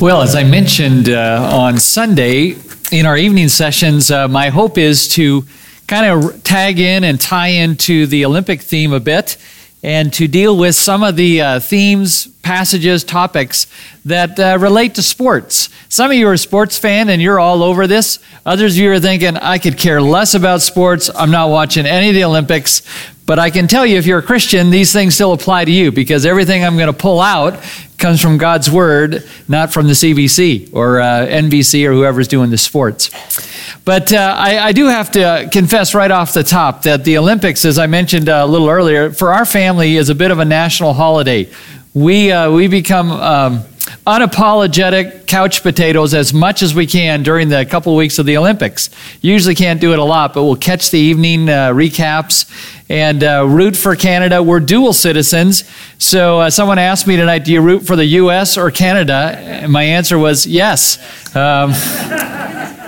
Well, as I mentioned uh, on Sunday in our evening sessions, uh, my hope is to kind of tag in and tie into the Olympic theme a bit and to deal with some of the uh, themes, passages, topics that uh, relate to sports. Some of you are a sports fan and you're all over this. Others of you are thinking, I could care less about sports. I'm not watching any of the Olympics. But I can tell you, if you're a Christian, these things still apply to you because everything I'm going to pull out comes from God's Word, not from the CBC or uh, NBC or whoever's doing the sports. But uh, I, I, do have to confess right off the top that the Olympics, as I mentioned a little earlier, for our family is a bit of a national holiday. We, uh, we become. Um, unapologetic couch potatoes as much as we can during the couple weeks of the Olympics. Usually can't do it a lot, but we'll catch the evening uh, recaps and uh, root for Canada. We're dual citizens. So uh, someone asked me tonight, do you root for the U.S. or Canada? And my answer was yes. Um,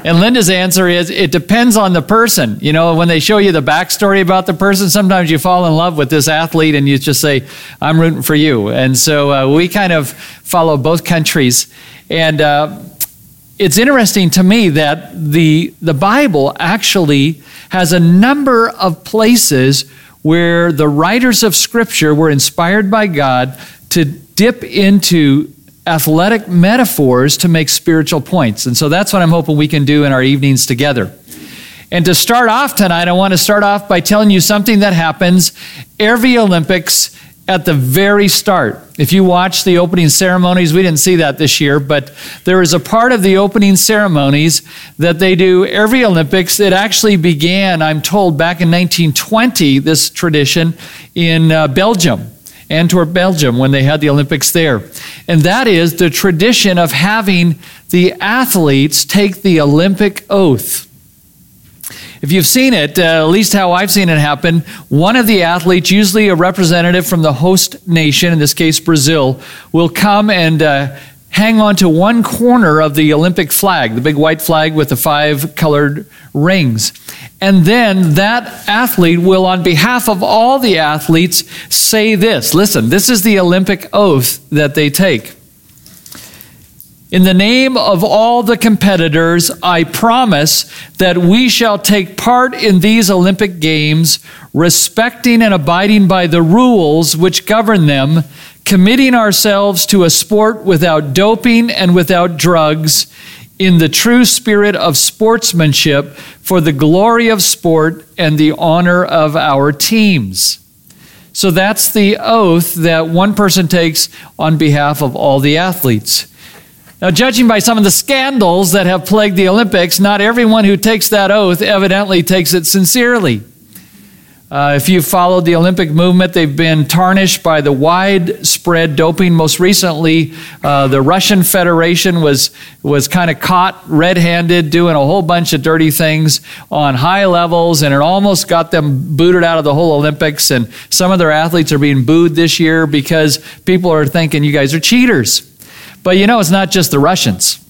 and Linda's answer is it depends on the person. You know, when they show you the backstory about the person, sometimes you fall in love with this athlete and you just say, I'm rooting for you. And so uh, we kind of follow both countries. And uh, it's interesting to me that the, the Bible actually has a number of places where the writers of Scripture were inspired by God to dip into athletic metaphors to make spiritual points. And so that's what I'm hoping we can do in our evenings together. And to start off tonight, I want to start off by telling you something that happens every Olympics at the very start. If you watch the opening ceremonies, we didn't see that this year, but there is a part of the opening ceremonies that they do every Olympics. It actually began, I'm told, back in 1920, this tradition in uh, Belgium. Antwerp, Belgium, when they had the Olympics there. And that is the tradition of having the athletes take the Olympic oath. If you've seen it, uh, at least how I've seen it happen, one of the athletes, usually a representative from the host nation, in this case Brazil, will come and uh, hang on to one corner of the Olympic flag, the big white flag with the five colored rings. And then that athlete will, on behalf of all the athletes, say this. Listen, this is the Olympic oath that they take. In the name of all the competitors, I promise that we shall take part in these Olympic Games, respecting and abiding by the rules which govern them, committing ourselves to a sport without doping and without drugs, in the true spirit of sportsmanship, for the glory of sport and the honor of our teams. So that's the oath that one person takes on behalf of all the athletes. Now, judging by some of the scandals that have plagued the Olympics, not everyone who takes that oath evidently takes it sincerely. Uh, if you've followed the Olympic movement, they've been tarnished by the widespread doping. Most recently, uh, the Russian Federation was, was kind of caught red handed doing a whole bunch of dirty things on high levels, and it almost got them booted out of the whole Olympics. And some of their athletes are being booed this year because people are thinking you guys are cheaters. But you know, it's not just the Russians.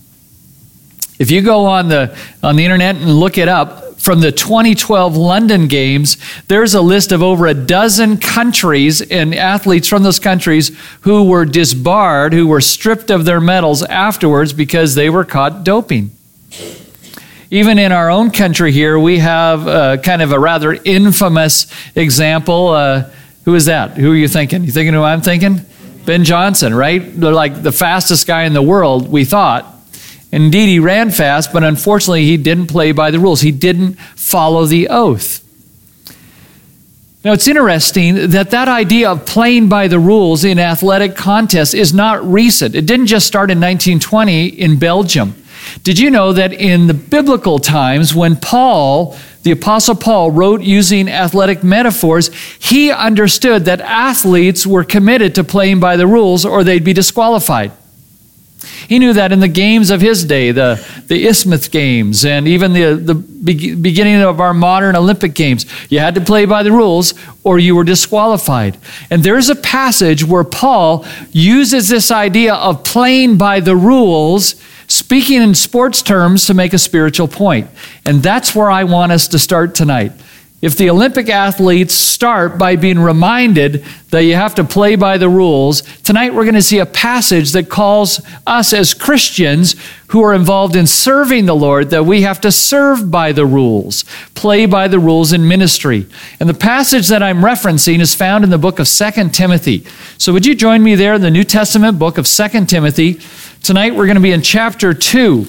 If you go on the, on the internet and look it up, from the 2012 London Games, there's a list of over a dozen countries and athletes from those countries who were disbarred, who were stripped of their medals afterwards because they were caught doping. Even in our own country here, we have uh, kind of a rather infamous example. Uh, who is that? Who are you thinking? You thinking who I'm thinking? Ben Johnson, right? They're like the fastest guy in the world, we thought. Indeed, he ran fast, but unfortunately, he didn't play by the rules. He didn't follow the oath. Now, it's interesting that that idea of playing by the rules in athletic contests is not recent. It didn't just start in 1920 in Belgium. Did you know that in the biblical times, when Paul the Apostle Paul wrote using athletic metaphors, he understood that athletes were committed to playing by the rules or they'd be disqualified. He knew that in the games of his day, the, the Isthmus Games, and even the, the beginning of our modern Olympic Games, you had to play by the rules or you were disqualified. And there's a passage where Paul uses this idea of playing by the rules speaking in sports terms to make a spiritual point. And that's where I want us to start tonight. If the Olympic athletes start by being reminded that you have to play by the rules, tonight we're going to see a passage that calls us as Christians who are involved in serving the Lord that we have to serve by the rules, play by the rules in ministry. And the passage that I'm referencing is found in the book of Second Timothy. So would you join me there in the New Testament book of Second Timothy? Tonight we're going to be in chapter 2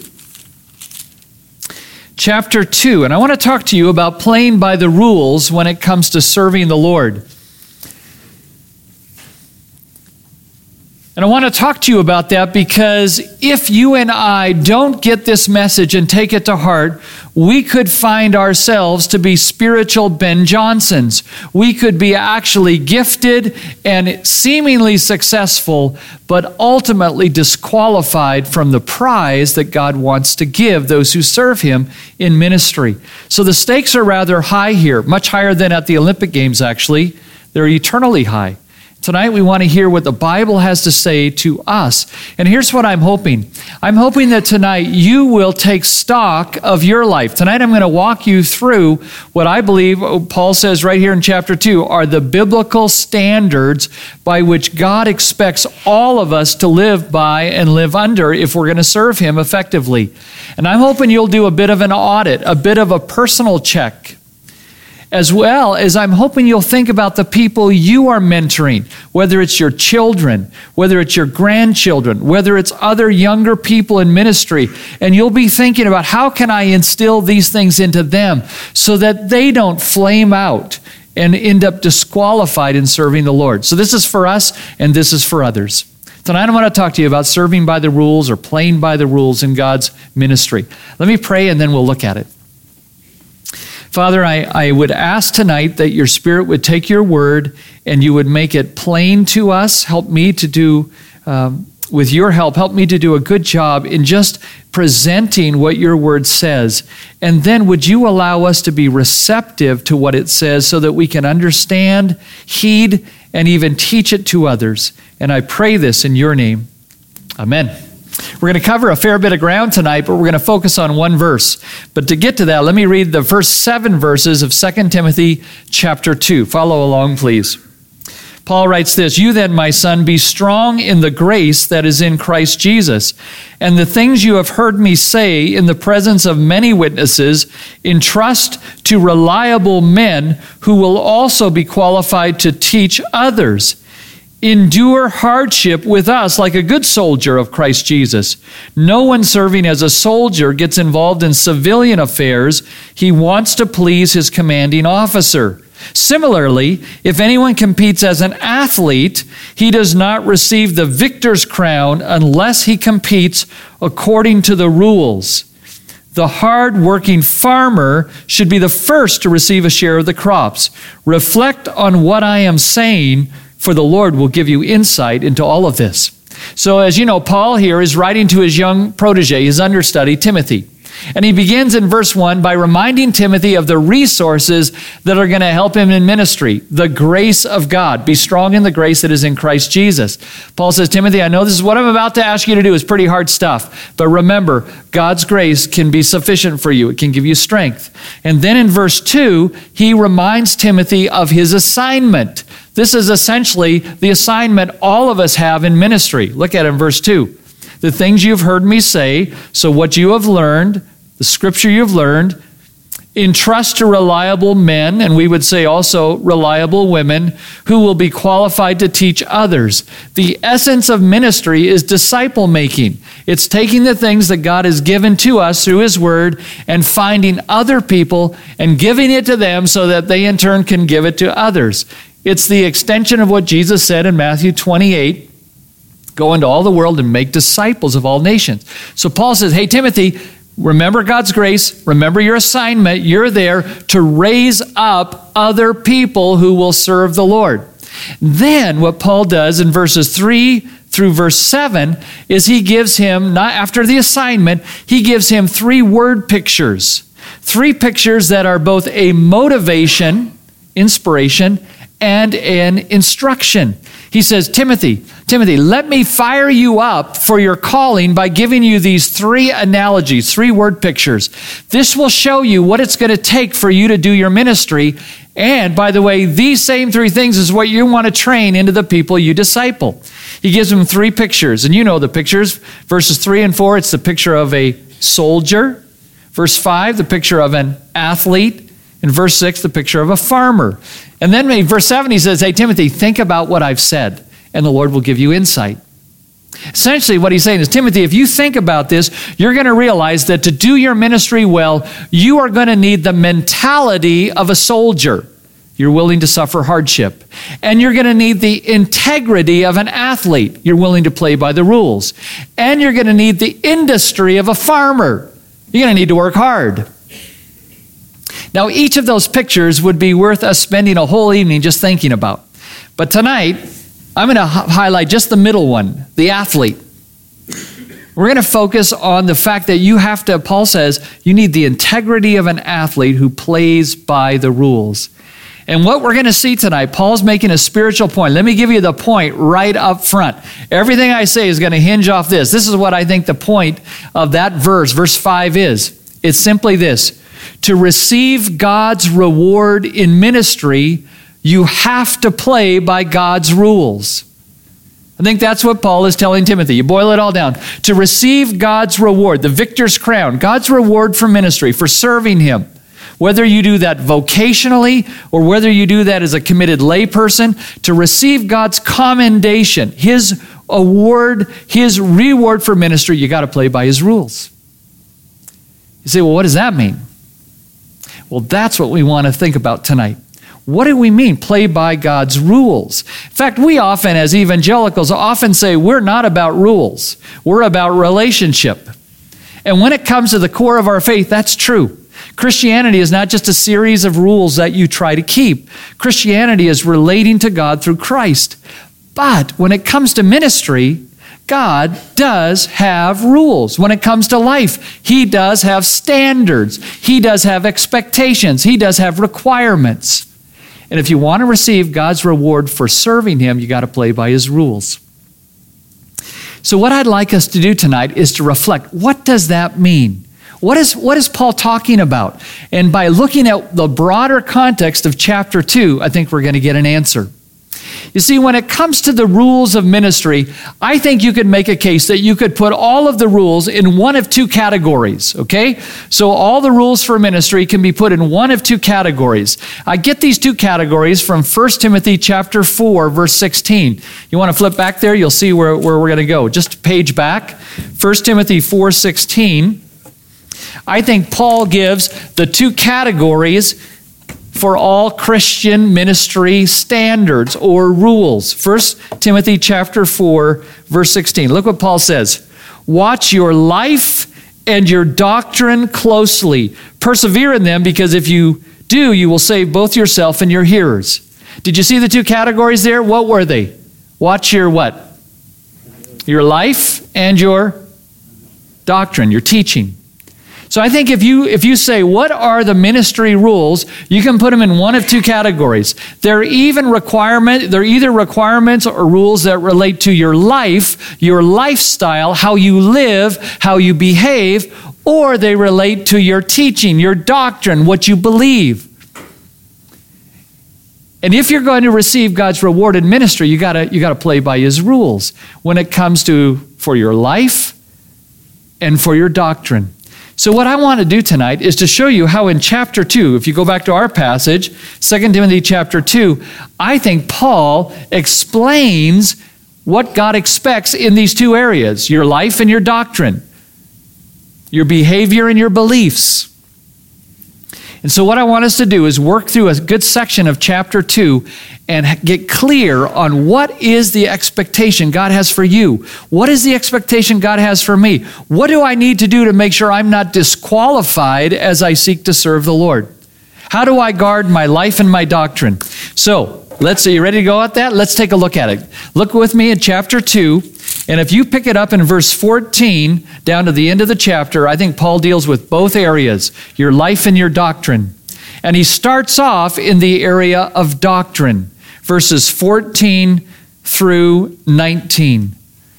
chapter 2, and I want to talk to you about playing by the rules when it comes to serving the Lord. And I want to talk to you about that because if you and I don't get this message and take it to heart, we could find ourselves to be spiritual Ben Johnsons. We could be actually gifted and seemingly successful, but ultimately disqualified from the prize that God wants to give those who serve Him in ministry. So the stakes are rather high here, much higher than at the Olympic Games, actually. They're eternally high. Tonight, we want to hear what the Bible has to say to us. And here's what I'm hoping I'm hoping that tonight you will take stock of your life. Tonight, I'm going to walk you through what I believe Paul says right here in chapter 2 are the biblical standards by which God expects all of us to live by and live under if we're going to serve Him effectively. And I'm hoping you'll do a bit of an audit, a bit of a personal check as well as I'm hoping you'll think about the people you are mentoring, whether it's your children, whether it's your grandchildren, whether it's other younger people in ministry, and you'll be thinking about how can I instill these things into them so that they don't flame out and end up disqualified in serving the Lord. So this is for us and this is for others. Tonight I want to talk to you about serving by the rules or playing by the rules in God's ministry. Let me pray and then we'll look at it. Father, I, I would ask tonight that your Spirit would take your word and you would make it plain to us. Help me to do, um, with your help, help me to do a good job in just presenting what your word says. And then would you allow us to be receptive to what it says so that we can understand, heed, and even teach it to others? And I pray this in your name. Amen. We're going to cover a fair bit of ground tonight, but we're going to focus on one verse. But to get to that, let me read the first seven verses of 2 Timothy chapter 2. Follow along, please. Paul writes this You then, my son, be strong in the grace that is in Christ Jesus. And the things you have heard me say in the presence of many witnesses, entrust to reliable men who will also be qualified to teach others endure hardship with us like a good soldier of Christ Jesus. No one serving as a soldier gets involved in civilian affairs. He wants to please his commanding officer. Similarly, if anyone competes as an athlete, he does not receive the victor's crown unless he competes according to the rules. The hard working farmer should be the first to receive a share of the crops. Reflect on what I am saying for the Lord will give you insight into all of this. So, as you know, Paul here is writing to his young protege, his understudy, Timothy. And he begins in verse 1 by reminding Timothy of the resources that are going to help him in ministry the grace of God. Be strong in the grace that is in Christ Jesus. Paul says, Timothy, I know this is what I'm about to ask you to do is pretty hard stuff, but remember, God's grace can be sufficient for you, it can give you strength. And then in verse 2, he reminds Timothy of his assignment. This is essentially the assignment all of us have in ministry. Look at it in verse 2. The things you've heard me say, so what you have learned, the scripture you've learned, entrust to reliable men, and we would say also reliable women, who will be qualified to teach others. The essence of ministry is disciple making. It's taking the things that God has given to us through His Word and finding other people and giving it to them so that they in turn can give it to others. It's the extension of what Jesus said in Matthew 28 go into all the world and make disciples of all nations. So Paul says, Hey, Timothy, remember God's grace, remember your assignment. You're there to raise up other people who will serve the Lord. Then, what Paul does in verses 3 through verse 7 is he gives him, not after the assignment, he gives him three word pictures. Three pictures that are both a motivation, inspiration, and an instruction. He says, Timothy, Timothy, let me fire you up for your calling by giving you these three analogies, three word pictures. This will show you what it's going to take for you to do your ministry. And by the way, these same three things is what you want to train into the people you disciple. He gives them three pictures, and you know the pictures. Verses three and four, it's the picture of a soldier. Verse five, the picture of an athlete. In verse 6, the picture of a farmer. And then verse 7, he says, Hey, Timothy, think about what I've said, and the Lord will give you insight. Essentially, what he's saying is, Timothy, if you think about this, you're going to realize that to do your ministry well, you are going to need the mentality of a soldier. You're willing to suffer hardship. And you're going to need the integrity of an athlete. You're willing to play by the rules. And you're going to need the industry of a farmer. You're going to need to work hard. Now, each of those pictures would be worth us spending a whole evening just thinking about. But tonight, I'm going to highlight just the middle one the athlete. We're going to focus on the fact that you have to, Paul says, you need the integrity of an athlete who plays by the rules. And what we're going to see tonight, Paul's making a spiritual point. Let me give you the point right up front. Everything I say is going to hinge off this. This is what I think the point of that verse, verse 5 is. It's simply this to receive God's reward in ministry, you have to play by God's rules. I think that's what Paul is telling Timothy. You boil it all down. To receive God's reward, the victor's crown, God's reward for ministry, for serving Him, whether you do that vocationally or whether you do that as a committed layperson, to receive God's commendation, His award, His reward for ministry, you got to play by His rules. You say, well, what does that mean? Well, that's what we want to think about tonight. What do we mean, play by God's rules? In fact, we often, as evangelicals, often say we're not about rules, we're about relationship. And when it comes to the core of our faith, that's true. Christianity is not just a series of rules that you try to keep. Christianity is relating to God through Christ. But when it comes to ministry, God does have rules. When it comes to life, He does have standards, He does have expectations, He does have requirements. And if you want to receive God's reward for serving Him, you got to play by His rules. So, what I'd like us to do tonight is to reflect what does that mean? What is, what is Paul talking about? And by looking at the broader context of chapter 2, I think we're going to get an answer. You see, when it comes to the rules of ministry, I think you could make a case that you could put all of the rules in one of two categories, okay? So all the rules for ministry can be put in one of two categories. I get these two categories from 1 Timothy chapter 4, verse 16. You want to flip back there? You'll see where, where we're going to go. Just page back. 1 Timothy 4, 16. I think Paul gives the two categories for all Christian ministry standards or rules. 1 Timothy chapter 4 verse 16. Look what Paul says. Watch your life and your doctrine closely. Persevere in them because if you do, you will save both yourself and your hearers. Did you see the two categories there? What were they? Watch your what? Your life and your doctrine, your teaching. So I think if you if you say what are the ministry rules, you can put them in one of two categories. They're even requirement, they're either requirements or rules that relate to your life, your lifestyle, how you live, how you behave, or they relate to your teaching, your doctrine, what you believe. And if you're going to receive God's reward in ministry, you gotta you gotta play by his rules when it comes to for your life and for your doctrine. So, what I want to do tonight is to show you how in chapter 2, if you go back to our passage, 2 Timothy chapter 2, I think Paul explains what God expects in these two areas your life and your doctrine, your behavior and your beliefs. And so, what I want us to do is work through a good section of chapter 2 and get clear on what is the expectation God has for you. What is the expectation God has for me? What do I need to do to make sure I'm not disqualified as I seek to serve the Lord? How do I guard my life and my doctrine? So, let's are you ready to go at that? Let's take a look at it. Look with me in chapter 2. And if you pick it up in verse 14 down to the end of the chapter, I think Paul deals with both areas your life and your doctrine. And he starts off in the area of doctrine, verses 14 through 19.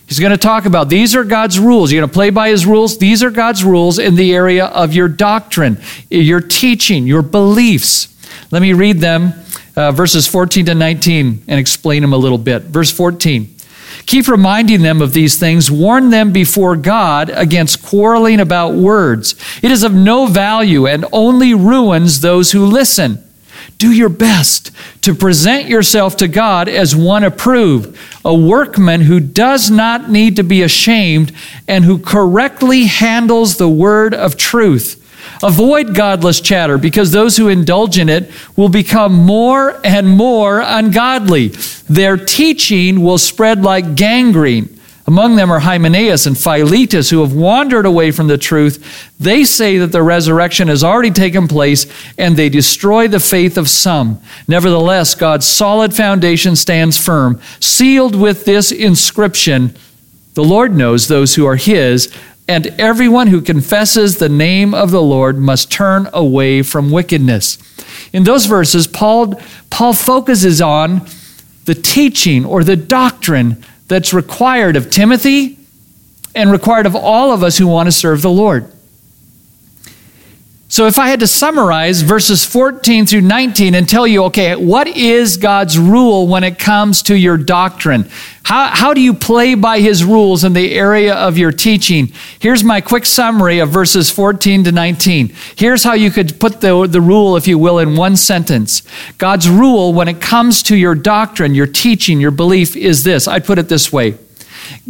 He's going to talk about these are God's rules. You're going to play by his rules. These are God's rules in the area of your doctrine, your teaching, your beliefs. Let me read them, uh, verses 14 to 19, and explain them a little bit. Verse 14. Keep reminding them of these things. Warn them before God against quarreling about words. It is of no value and only ruins those who listen. Do your best to present yourself to God as one approved, a workman who does not need to be ashamed and who correctly handles the word of truth. Avoid godless chatter because those who indulge in it will become more and more ungodly. Their teaching will spread like gangrene. Among them are Hymenaeus and Philetus, who have wandered away from the truth. They say that the resurrection has already taken place, and they destroy the faith of some. Nevertheless, God's solid foundation stands firm, sealed with this inscription The Lord knows those who are his, and everyone who confesses the name of the Lord must turn away from wickedness. In those verses, Paul, Paul focuses on the teaching or the doctrine that's required of Timothy and required of all of us who want to serve the Lord. So, if I had to summarize verses 14 through 19 and tell you, okay, what is God's rule when it comes to your doctrine? How, how do you play by his rules in the area of your teaching? Here's my quick summary of verses 14 to 19. Here's how you could put the, the rule, if you will, in one sentence. God's rule when it comes to your doctrine, your teaching, your belief is this. I'd put it this way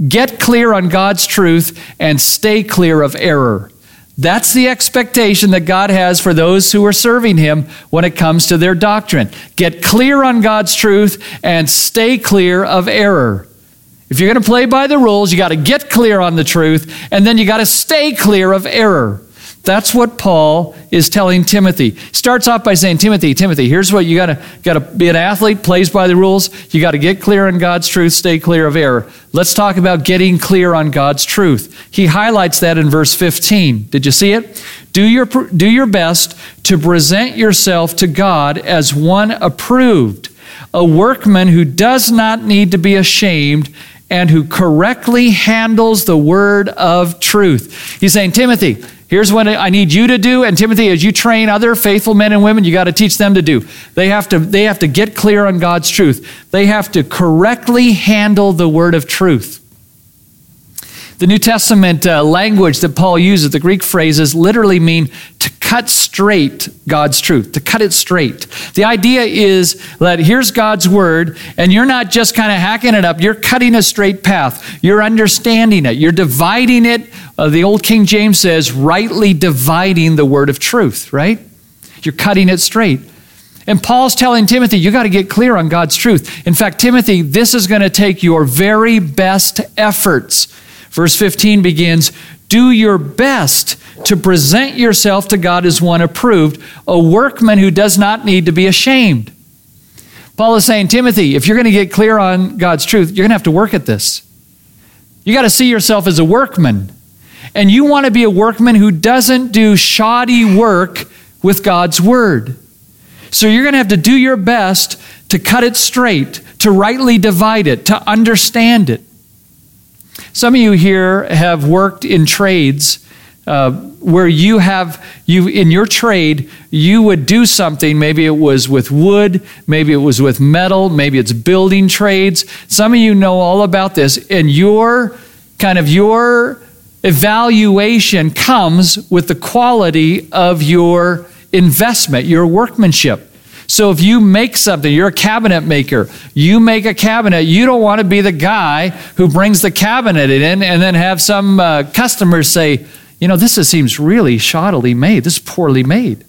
Get clear on God's truth and stay clear of error. That's the expectation that God has for those who are serving Him when it comes to their doctrine. Get clear on God's truth and stay clear of error. If you're going to play by the rules, you got to get clear on the truth, and then you got to stay clear of error. That's what Paul is telling Timothy. Starts off by saying, Timothy, Timothy, here's what you gotta gotta be an athlete, plays by the rules. You gotta get clear on God's truth, stay clear of error. Let's talk about getting clear on God's truth. He highlights that in verse 15. Did you see it? Do your, do your best to present yourself to God as one approved, a workman who does not need to be ashamed and who correctly handles the word of truth. He's saying, Timothy, Here's what I need you to do. And Timothy, as you train other faithful men and women, you got to teach them to do. They have to, they have to get clear on God's truth. They have to correctly handle the word of truth. The New Testament uh, language that Paul uses, the Greek phrases, literally mean to cut straight God's truth, to cut it straight. The idea is that here's God's word, and you're not just kind of hacking it up, you're cutting a straight path. You're understanding it, you're dividing it. Uh, the old King James says, rightly dividing the word of truth, right? You're cutting it straight. And Paul's telling Timothy, you got to get clear on God's truth. In fact, Timothy, this is going to take your very best efforts Verse 15 begins Do your best to present yourself to God as one approved, a workman who does not need to be ashamed. Paul is saying, Timothy, if you're going to get clear on God's truth, you're going to have to work at this. You got to see yourself as a workman. And you want to be a workman who doesn't do shoddy work with God's word. So you're going to have to do your best to cut it straight, to rightly divide it, to understand it. Some of you here have worked in trades uh, where you have you in your trade you would do something maybe it was with wood maybe it was with metal maybe it's building trades some of you know all about this and your kind of your evaluation comes with the quality of your investment your workmanship so if you make something, you're a cabinet maker, you make a cabinet, you don't want to be the guy who brings the cabinet in and then have some uh, customers say, you know, this seems really shoddily made, this is poorly made.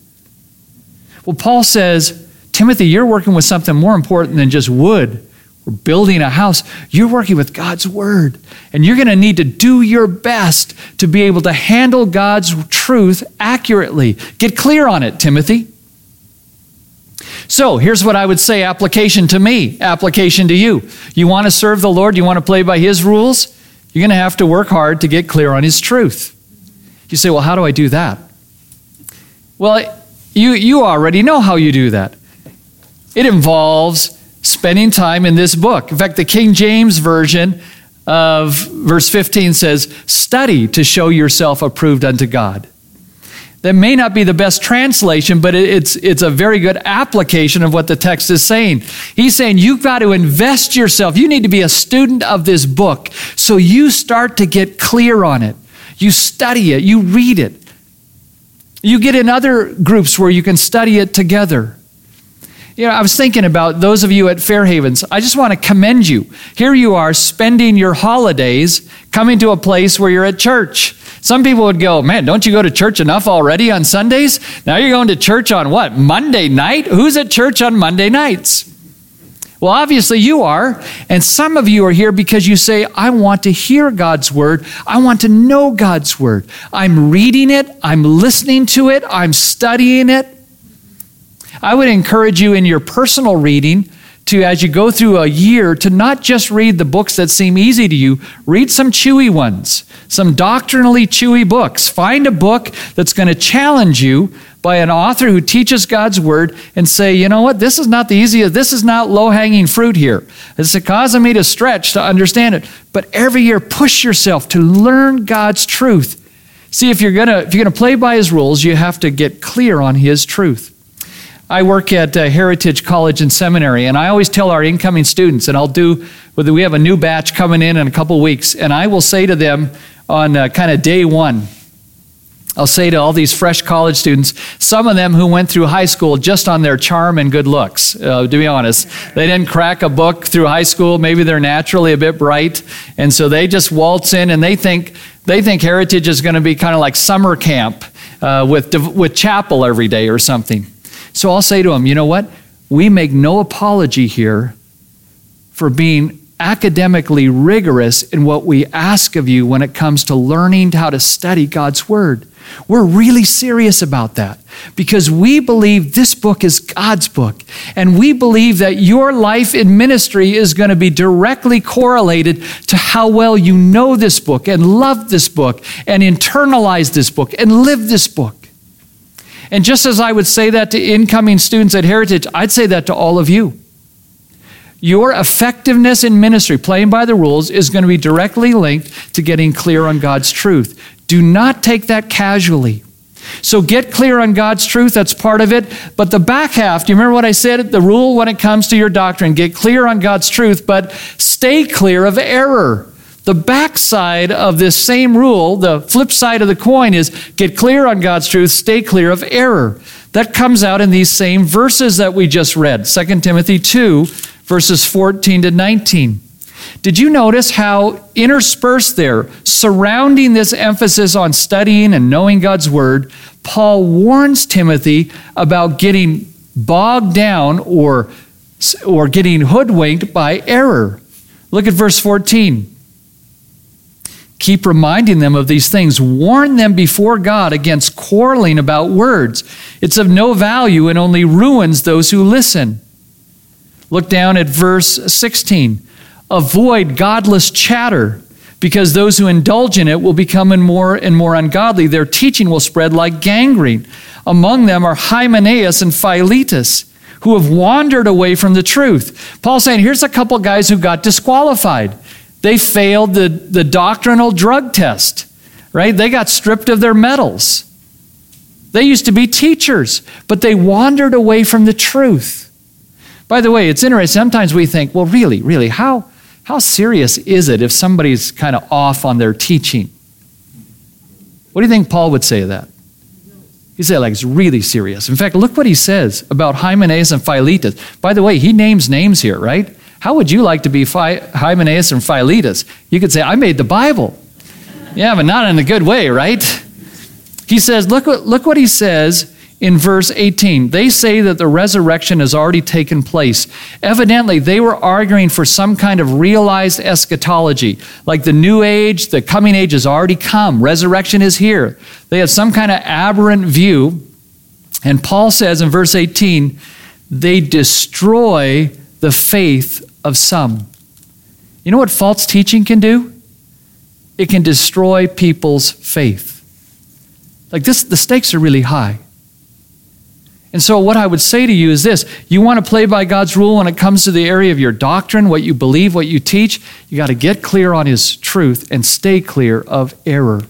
Well, Paul says, Timothy, you're working with something more important than just wood or building a house. You're working with God's word. And you're going to need to do your best to be able to handle God's truth accurately. Get clear on it, Timothy. So here's what I would say application to me, application to you. You want to serve the Lord, you want to play by His rules, you're going to have to work hard to get clear on His truth. You say, well, how do I do that? Well, you, you already know how you do that. It involves spending time in this book. In fact, the King James Version of verse 15 says, Study to show yourself approved unto God. That may not be the best translation, but it's, it's a very good application of what the text is saying. He's saying you've got to invest yourself. You need to be a student of this book so you start to get clear on it. You study it, you read it. You get in other groups where you can study it together. You know, I was thinking about those of you at Fair Havens. I just want to commend you. Here you are spending your holidays coming to a place where you're at church. Some people would go, Man, don't you go to church enough already on Sundays? Now you're going to church on what? Monday night? Who's at church on Monday nights? Well, obviously you are. And some of you are here because you say, I want to hear God's word. I want to know God's word. I'm reading it. I'm listening to it. I'm studying it. I would encourage you in your personal reading to, as you go through a year, to not just read the books that seem easy to you, read some chewy ones, some doctrinally chewy books. Find a book that's going to challenge you by an author who teaches God's word and say, you know what, this is not the easiest, this is not low hanging fruit here. It's causing me to stretch to understand it. But every year, push yourself to learn God's truth. See, if you're gonna if you're gonna play by His rules, you have to get clear on His truth. I work at uh, Heritage College and Seminary, and I always tell our incoming students, and I'll do, whether we have a new batch coming in in a couple weeks, and I will say to them on uh, kind of day one, I'll say to all these fresh college students, some of them who went through high school just on their charm and good looks, uh, to be honest. They didn't crack a book through high school. Maybe they're naturally a bit bright. And so they just waltz in and they think, they think Heritage is going to be kind of like summer camp uh, with, with chapel every day or something. So I'll say to them, you know what? We make no apology here for being academically rigorous in what we ask of you when it comes to learning how to study God's Word. We're really serious about that because we believe this book is God's book. And we believe that your life in ministry is going to be directly correlated to how well you know this book and love this book and internalize this book and live this book. And just as I would say that to incoming students at Heritage, I'd say that to all of you. Your effectiveness in ministry, playing by the rules, is going to be directly linked to getting clear on God's truth. Do not take that casually. So get clear on God's truth, that's part of it. But the back half, do you remember what I said? The rule when it comes to your doctrine get clear on God's truth, but stay clear of error. The backside of this same rule, the flip side of the coin, is get clear on God's truth, stay clear of error. That comes out in these same verses that we just read 2 Timothy 2, verses 14 to 19. Did you notice how interspersed there, surrounding this emphasis on studying and knowing God's Word, Paul warns Timothy about getting bogged down or, or getting hoodwinked by error? Look at verse 14. Keep reminding them of these things. Warn them before God against quarreling about words. It's of no value and only ruins those who listen. Look down at verse 16. Avoid godless chatter, because those who indulge in it will become more and more ungodly. Their teaching will spread like gangrene. Among them are Hymenaeus and Philetus, who have wandered away from the truth. Paul's saying, here's a couple guys who got disqualified. They failed the, the doctrinal drug test, right? They got stripped of their medals. They used to be teachers, but they wandered away from the truth. By the way, it's interesting. Sometimes we think, well, really, really, how, how serious is it if somebody's kind of off on their teaching? What do you think Paul would say to that? He said, like, it's really serious. In fact, look what he says about Hymenaeus and Philetus. By the way, he names names here, right? How would you like to be Phi- Hymenaeus and Philetus? You could say, I made the Bible. yeah, but not in a good way, right? He says, look look what he says in verse 18. They say that the resurrection has already taken place. Evidently, they were arguing for some kind of realized eschatology, like the new age, the coming age has already come, resurrection is here. They had some kind of aberrant view. And Paul says in verse 18, they destroy the faith of some. You know what false teaching can do? It can destroy people's faith. Like this, the stakes are really high. And so, what I would say to you is this you want to play by God's rule when it comes to the area of your doctrine, what you believe, what you teach, you got to get clear on His truth and stay clear of error.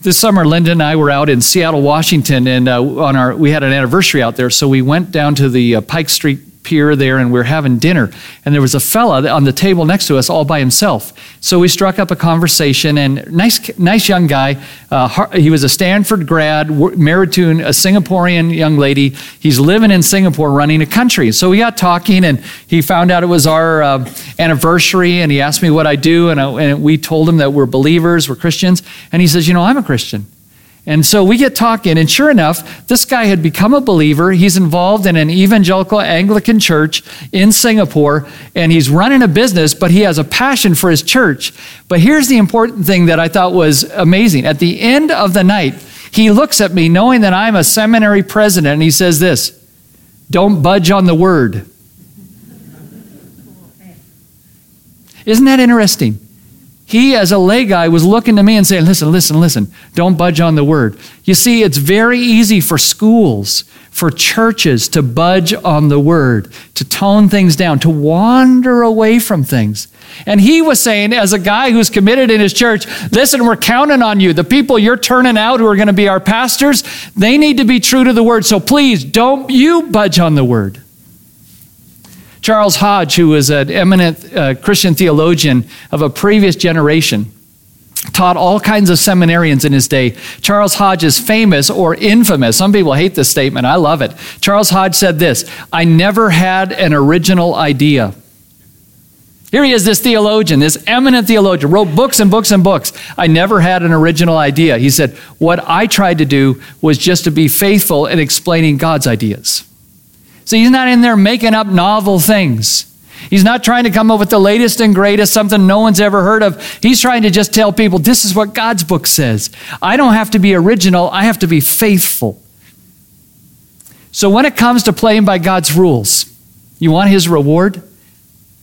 This summer, Linda and I were out in Seattle, Washington, and uh, on our we had an anniversary out there, so we went down to the uh, Pike Street pier there and we are having dinner. And there was a fella on the table next to us all by himself. So we struck up a conversation and nice, nice young guy. Uh, he was a Stanford grad, married to a Singaporean young lady. He's living in Singapore running a country. So we got talking and he found out it was our uh, anniversary and he asked me what I do. And, I, and we told him that we're believers, we're Christians. And he says, You know, I'm a Christian. And so we get talking, and sure enough, this guy had become a believer. He's involved in an evangelical Anglican church in Singapore, and he's running a business, but he has a passion for his church. But here's the important thing that I thought was amazing. At the end of the night, he looks at me, knowing that I'm a seminary president, and he says this Don't budge on the word. Isn't that interesting? He, as a lay guy, was looking to me and saying, Listen, listen, listen, don't budge on the word. You see, it's very easy for schools, for churches to budge on the word, to tone things down, to wander away from things. And he was saying, as a guy who's committed in his church, listen, we're counting on you. The people you're turning out who are going to be our pastors, they need to be true to the word. So please don't you budge on the word. Charles Hodge, who was an eminent uh, Christian theologian of a previous generation, taught all kinds of seminarians in his day. Charles Hodge is famous or infamous. Some people hate this statement. I love it. Charles Hodge said this I never had an original idea. Here he is, this theologian, this eminent theologian, wrote books and books and books. I never had an original idea. He said, What I tried to do was just to be faithful in explaining God's ideas. So he's not in there making up novel things. He's not trying to come up with the latest and greatest, something no one's ever heard of. He's trying to just tell people this is what God's book says. I don't have to be original, I have to be faithful. So when it comes to playing by God's rules, you want his reward?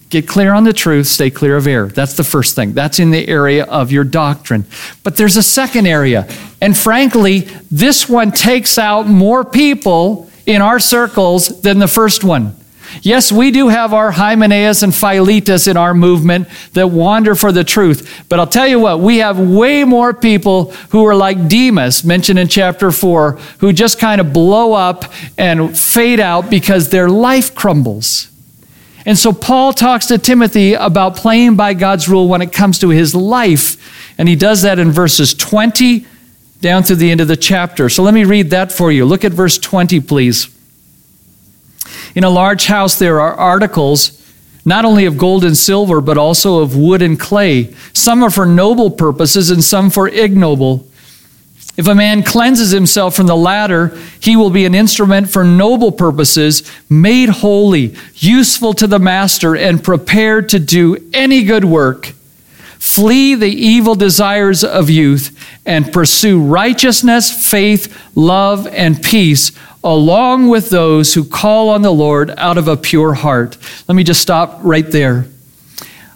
Get clear on the truth, stay clear of error. That's the first thing. That's in the area of your doctrine. But there's a second area. And frankly, this one takes out more people in our circles than the first one. Yes, we do have our Hymenaeus and Philetus in our movement that wander for the truth. But I'll tell you what, we have way more people who are like Demas, mentioned in chapter 4, who just kind of blow up and fade out because their life crumbles. And so Paul talks to Timothy about playing by God's rule when it comes to his life. And he does that in verses 20 down to the end of the chapter. So let me read that for you. Look at verse 20, please. In a large house, there are articles not only of gold and silver, but also of wood and clay. Some are for noble purposes, and some for ignoble. If a man cleanses himself from the latter, he will be an instrument for noble purposes, made holy, useful to the master, and prepared to do any good work. Flee the evil desires of youth and pursue righteousness, faith, love, and peace along with those who call on the Lord out of a pure heart. Let me just stop right there.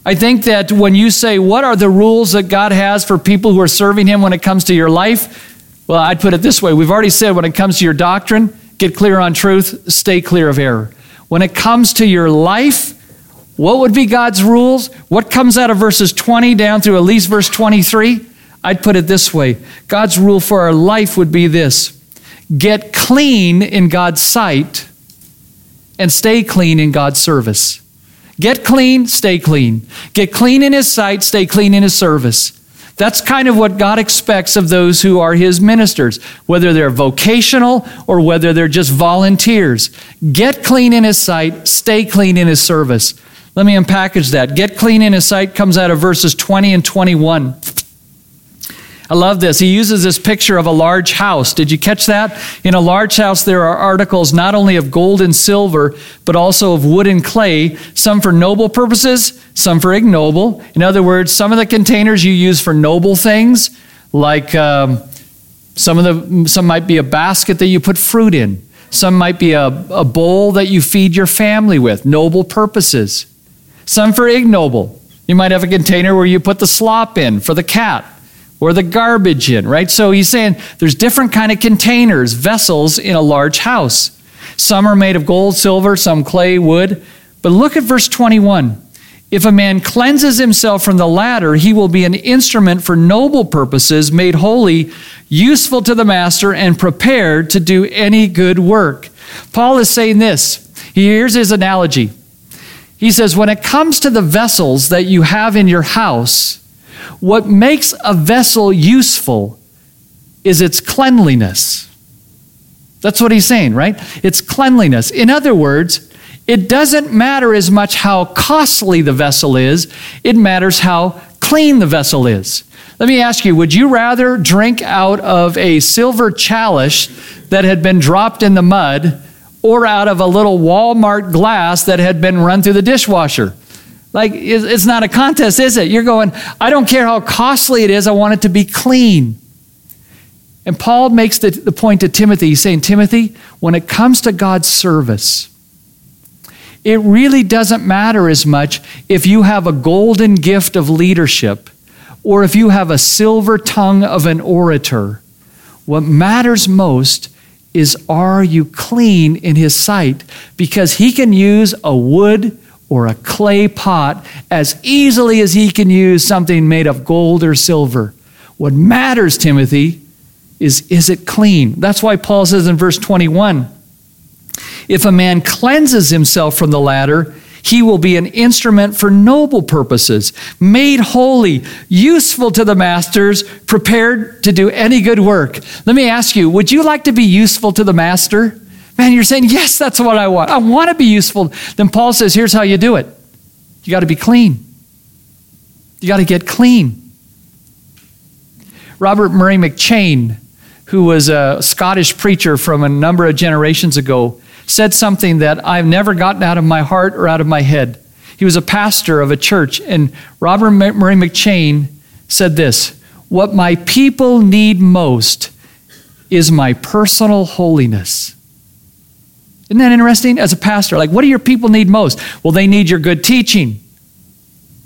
I think that when you say, What are the rules that God has for people who are serving Him when it comes to your life? Well, I'd put it this way. We've already said when it comes to your doctrine, get clear on truth, stay clear of error. When it comes to your life, what would be God's rules? What comes out of verses 20 down through at least verse 23? I'd put it this way God's rule for our life would be this get clean in God's sight and stay clean in God's service. Get clean, stay clean. Get clean in His sight, stay clean in His service. That's kind of what God expects of those who are His ministers, whether they're vocational or whether they're just volunteers. Get clean in His sight, stay clean in His service. Let me unpackage that. Get clean in his sight comes out of verses 20 and 21. I love this. He uses this picture of a large house. Did you catch that? In a large house, there are articles not only of gold and silver, but also of wood and clay, some for noble purposes, some for ignoble. In other words, some of the containers you use for noble things, like um, some of the some might be a basket that you put fruit in. Some might be a, a bowl that you feed your family with, noble purposes some for ignoble. You might have a container where you put the slop in for the cat, or the garbage in, right? So he's saying there's different kind of containers, vessels in a large house. Some are made of gold, silver, some clay, wood. But look at verse 21. If a man cleanses himself from the latter, he will be an instrument for noble purposes, made holy, useful to the master, and prepared to do any good work. Paul is saying this. Here's his analogy. He says, when it comes to the vessels that you have in your house, what makes a vessel useful is its cleanliness. That's what he's saying, right? It's cleanliness. In other words, it doesn't matter as much how costly the vessel is, it matters how clean the vessel is. Let me ask you would you rather drink out of a silver chalice that had been dropped in the mud or out of a little Walmart glass that had been run through the dishwasher? Like, it's not a contest, is it? You're going, I don't care how costly it is, I want it to be clean. And Paul makes the, the point to Timothy. He's saying, Timothy, when it comes to God's service, it really doesn't matter as much if you have a golden gift of leadership or if you have a silver tongue of an orator. What matters most is are you clean in his sight? Because he can use a wood or a clay pot as easily as he can use something made of gold or silver. What matters, Timothy, is is it clean? That's why Paul says in verse 21 if a man cleanses himself from the latter, he will be an instrument for noble purposes, made holy, useful to the masters, prepared to do any good work. Let me ask you, would you like to be useful to the master? Man, you're saying, yes, that's what I want. I want to be useful. Then Paul says, here's how you do it you got to be clean. You got to get clean. Robert Murray McCheyne, who was a Scottish preacher from a number of generations ago, said something that I've never gotten out of my heart or out of my head. He was a pastor of a church, and Robert Murray McCheyne said this What my people need most is my personal holiness. Isn't that interesting? As a pastor, like, what do your people need most? Well, they need your good teaching.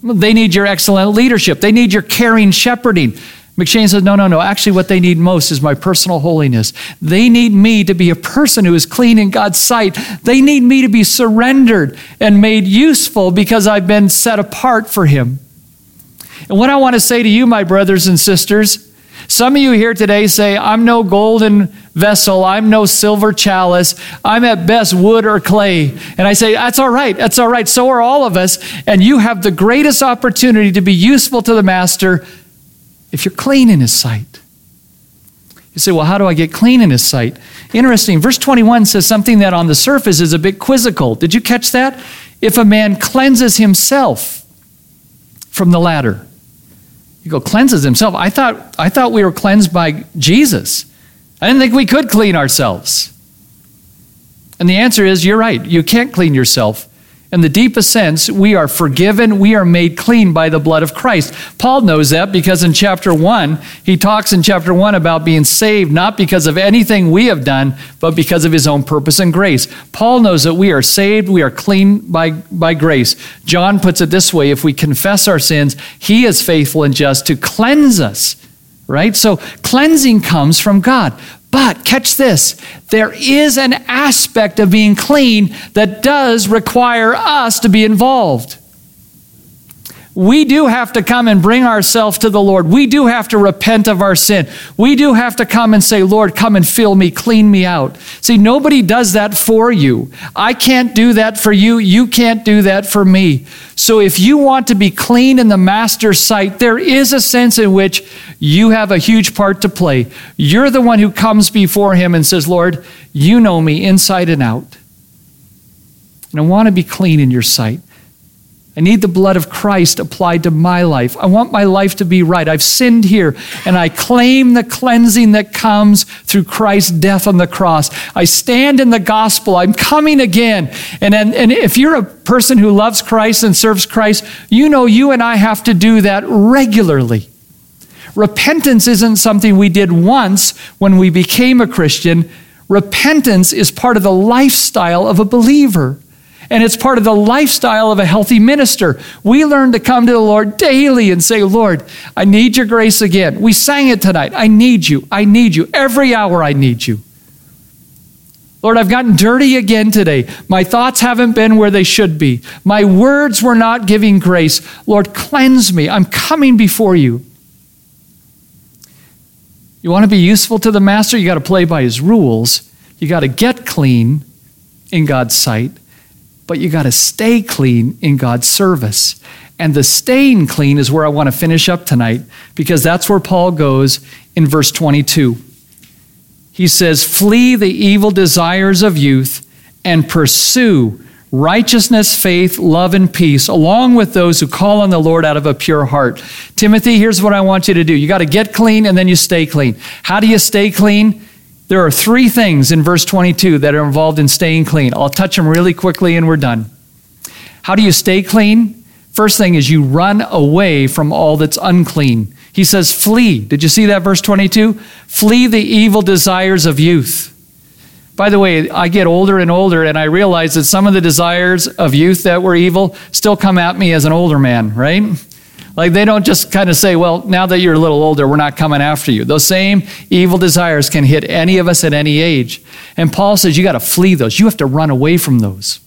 They need your excellent leadership. They need your caring shepherding. McCheyne says, no, no, no. Actually, what they need most is my personal holiness. They need me to be a person who is clean in God's sight. They need me to be surrendered and made useful because I've been set apart for Him. And what I want to say to you, my brothers and sisters, some of you here today say, I'm no golden vessel, I'm no silver chalice, I'm at best wood or clay. And I say, That's all right, that's all right. So are all of us. And you have the greatest opportunity to be useful to the Master if you're clean in His sight. You say, Well, how do I get clean in His sight? Interesting. Verse 21 says something that on the surface is a bit quizzical. Did you catch that? If a man cleanses himself from the latter. You go, cleanses himself. I thought, I thought we were cleansed by Jesus. I didn't think we could clean ourselves. And the answer is you're right. You can't clean yourself in the deepest sense, we are forgiven, we are made clean by the blood of Christ. Paul knows that because in chapter 1, he talks in chapter 1 about being saved not because of anything we have done, but because of his own purpose and grace. Paul knows that we are saved, we are clean by, by grace. John puts it this way if we confess our sins, he is faithful and just to cleanse us right? So cleansing comes from God. But catch this there is an aspect of being clean that does require us to be involved we do have to come and bring ourselves to the Lord. We do have to repent of our sin. We do have to come and say, Lord, come and fill me, clean me out. See, nobody does that for you. I can't do that for you. You can't do that for me. So if you want to be clean in the Master's sight, there is a sense in which you have a huge part to play. You're the one who comes before Him and says, Lord, you know me inside and out. And I want to be clean in your sight. I need the blood of Christ applied to my life. I want my life to be right. I've sinned here, and I claim the cleansing that comes through Christ's death on the cross. I stand in the gospel. I'm coming again. And, and, and if you're a person who loves Christ and serves Christ, you know you and I have to do that regularly. Repentance isn't something we did once when we became a Christian. Repentance is part of the lifestyle of a believer. And it's part of the lifestyle of a healthy minister. We learn to come to the Lord daily and say, Lord, I need your grace again. We sang it tonight. I need you. I need you. Every hour I need you. Lord, I've gotten dirty again today. My thoughts haven't been where they should be. My words were not giving grace. Lord, cleanse me. I'm coming before you. You want to be useful to the master? You got to play by his rules. You got to get clean in God's sight but you got to stay clean in God's service. And the staying clean is where I want to finish up tonight because that's where Paul goes in verse 22. He says, Flee the evil desires of youth and pursue righteousness, faith, love, and peace, along with those who call on the Lord out of a pure heart. Timothy, here's what I want you to do. You got to get clean and then you stay clean. How do you stay clean? There are three things in verse 22 that are involved in staying clean. I'll touch them really quickly and we're done. How do you stay clean? First thing is you run away from all that's unclean. He says, flee. Did you see that, verse 22? Flee the evil desires of youth. By the way, I get older and older, and I realize that some of the desires of youth that were evil still come at me as an older man, right? Like they don't just kind of say, well, now that you're a little older, we're not coming after you. Those same evil desires can hit any of us at any age. And Paul says you got to flee those. You have to run away from those.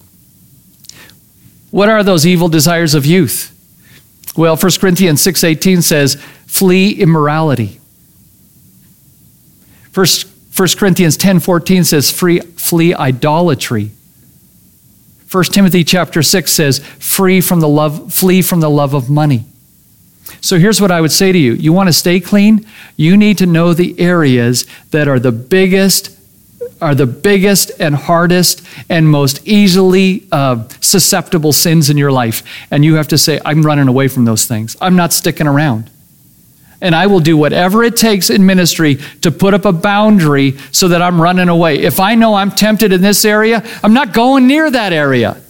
What are those evil desires of youth? Well, 1 Corinthians 6:18 says, "Flee immorality." 1, 1 Corinthians 10:14 says, "Free, flee idolatry." 1 Timothy chapter 6 says, "Free from the love, flee from the love of money." So here's what I would say to you you want to stay clean? You need to know the areas that are the biggest. Are the biggest and hardest and most easily uh, susceptible sins in your life. And you have to say, I'm running away from those things. I'm not sticking around. And I will do whatever it takes in ministry to put up a boundary so that I'm running away. If I know I'm tempted in this area, I'm not going near that area.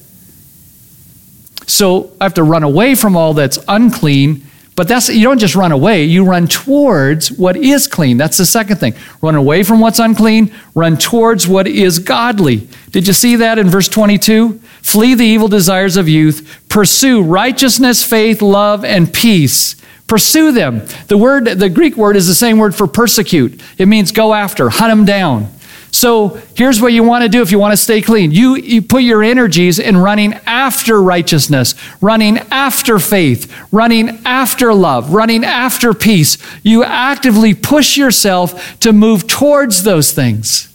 So I have to run away from all that's unclean but that's you don't just run away, you run towards what is clean. That's the second thing. Run away from what's unclean, run towards what is godly. Did you see that in verse 22? Flee the evil desires of youth, pursue righteousness, faith, love, and peace. Pursue them. The word the Greek word is the same word for persecute. It means go after, hunt them down. So here's what you want to do if you want to stay clean. You, you put your energies in running after righteousness, running after faith, running after love, running after peace. You actively push yourself to move towards those things.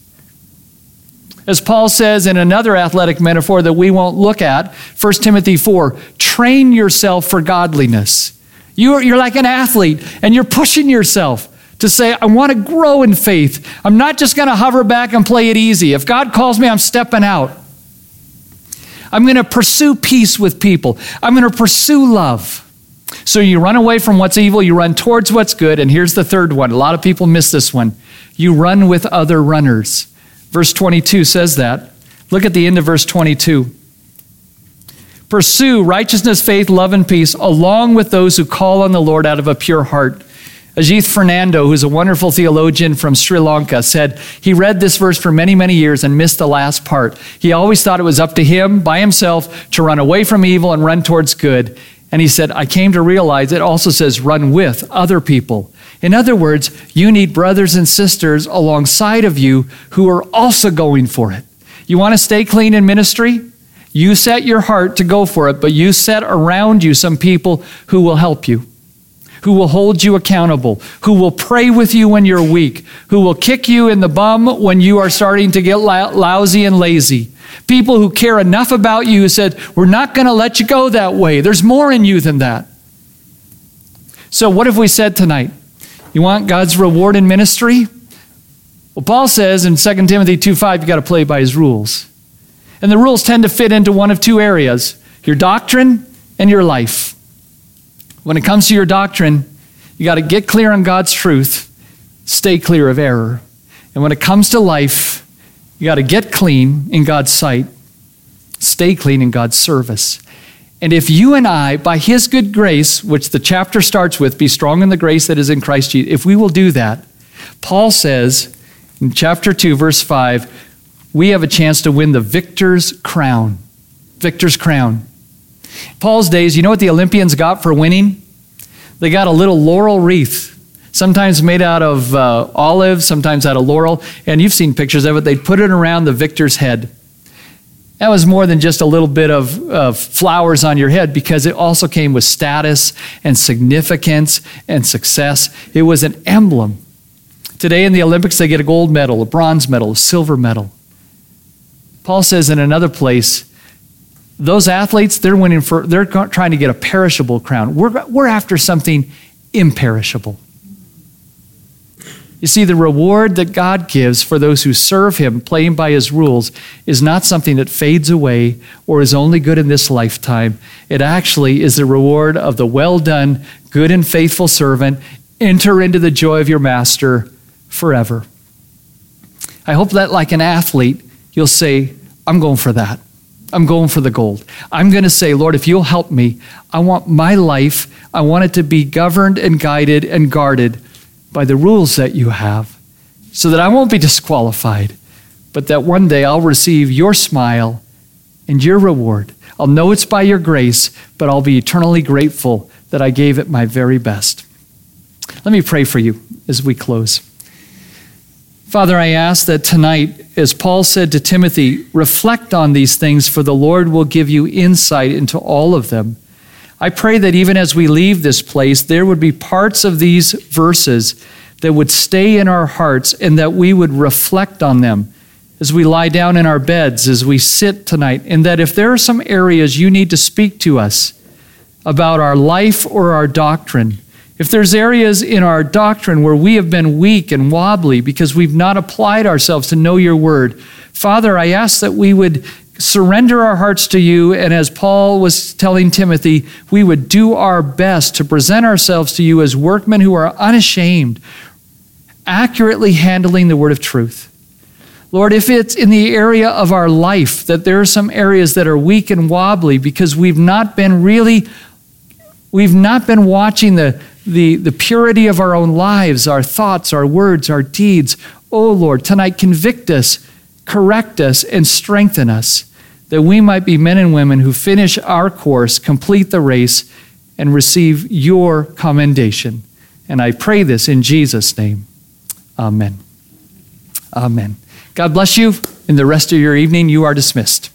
As Paul says in another athletic metaphor that we won't look at, 1 Timothy 4 train yourself for godliness. You're, you're like an athlete and you're pushing yourself to say, I want to grow in faith. I'm not just going to hover back and play it easy. If God calls me, I'm stepping out. I'm going to pursue peace with people. I'm going to pursue love. So you run away from what's evil, you run towards what's good. And here's the third one. A lot of people miss this one. You run with other runners. Verse 22 says that. Look at the end of verse 22. Pursue righteousness, faith, love, and peace along with those who call on the Lord out of a pure heart. Ajith Fernando, who's a wonderful theologian from Sri Lanka, said he read this verse for many, many years and missed the last part. He always thought it was up to him by himself to run away from evil and run towards good. And he said, I came to realize it also says run with other people. In other words, you need brothers and sisters alongside of you who are also going for it. You want to stay clean in ministry? You set your heart to go for it, but you set around you some people who will help you who will hold you accountable, who will pray with you when you're weak, who will kick you in the bum when you are starting to get lousy and lazy. People who care enough about you who said, We're not going to let you go that way. There's more in you than that. So, what have we said tonight? You want God's reward in ministry? Well, Paul says in 2 Timothy 2 5, you got to play by his rules. And the rules tend to fit into one of two areas your doctrine and your life. When it comes to your doctrine, you got to get clear on God's truth, stay clear of error. And when it comes to life, you got to get clean in God's sight, stay clean in God's service. And if you and I, by His good grace, which the chapter starts with, be strong in the grace that is in Christ Jesus, if we will do that, Paul says in chapter 2, verse 5, we have a chance to win the victor's crown. victor's crown. Paul's days, you know what the Olympians got for winning? They got a little laurel wreath, sometimes made out of uh, olive, sometimes out of laurel. And you've seen pictures of it. They'd put it around the victor's head. That was more than just a little bit of, of flowers on your head because it also came with status and significance and success. It was an emblem. Today in the Olympics, they get a gold medal, a bronze medal, a silver medal. Paul says in another place, those athletes, they're winning for, they're trying to get a perishable crown. We're, we're after something imperishable. You see, the reward that God gives for those who serve Him, playing by His rules, is not something that fades away or is only good in this lifetime. It actually is the reward of the well done, good and faithful servant. Enter into the joy of your master forever. I hope that, like an athlete, you'll say, I'm going for that. I'm going for the gold. I'm going to say, Lord, if you'll help me, I want my life, I want it to be governed and guided and guarded by the rules that you have so that I won't be disqualified, but that one day I'll receive your smile and your reward. I'll know it's by your grace, but I'll be eternally grateful that I gave it my very best. Let me pray for you as we close. Father, I ask that tonight, as Paul said to Timothy, reflect on these things, for the Lord will give you insight into all of them. I pray that even as we leave this place, there would be parts of these verses that would stay in our hearts and that we would reflect on them as we lie down in our beds, as we sit tonight, and that if there are some areas you need to speak to us about our life or our doctrine, if there's areas in our doctrine where we have been weak and wobbly because we've not applied ourselves to know your word, Father, I ask that we would surrender our hearts to you. And as Paul was telling Timothy, we would do our best to present ourselves to you as workmen who are unashamed, accurately handling the word of truth. Lord, if it's in the area of our life that there are some areas that are weak and wobbly because we've not been really, we've not been watching the, the, the purity of our own lives, our thoughts, our words, our deeds. Oh Lord, tonight convict us, correct us, and strengthen us that we might be men and women who finish our course, complete the race, and receive your commendation. And I pray this in Jesus' name. Amen. Amen. God bless you. In the rest of your evening, you are dismissed.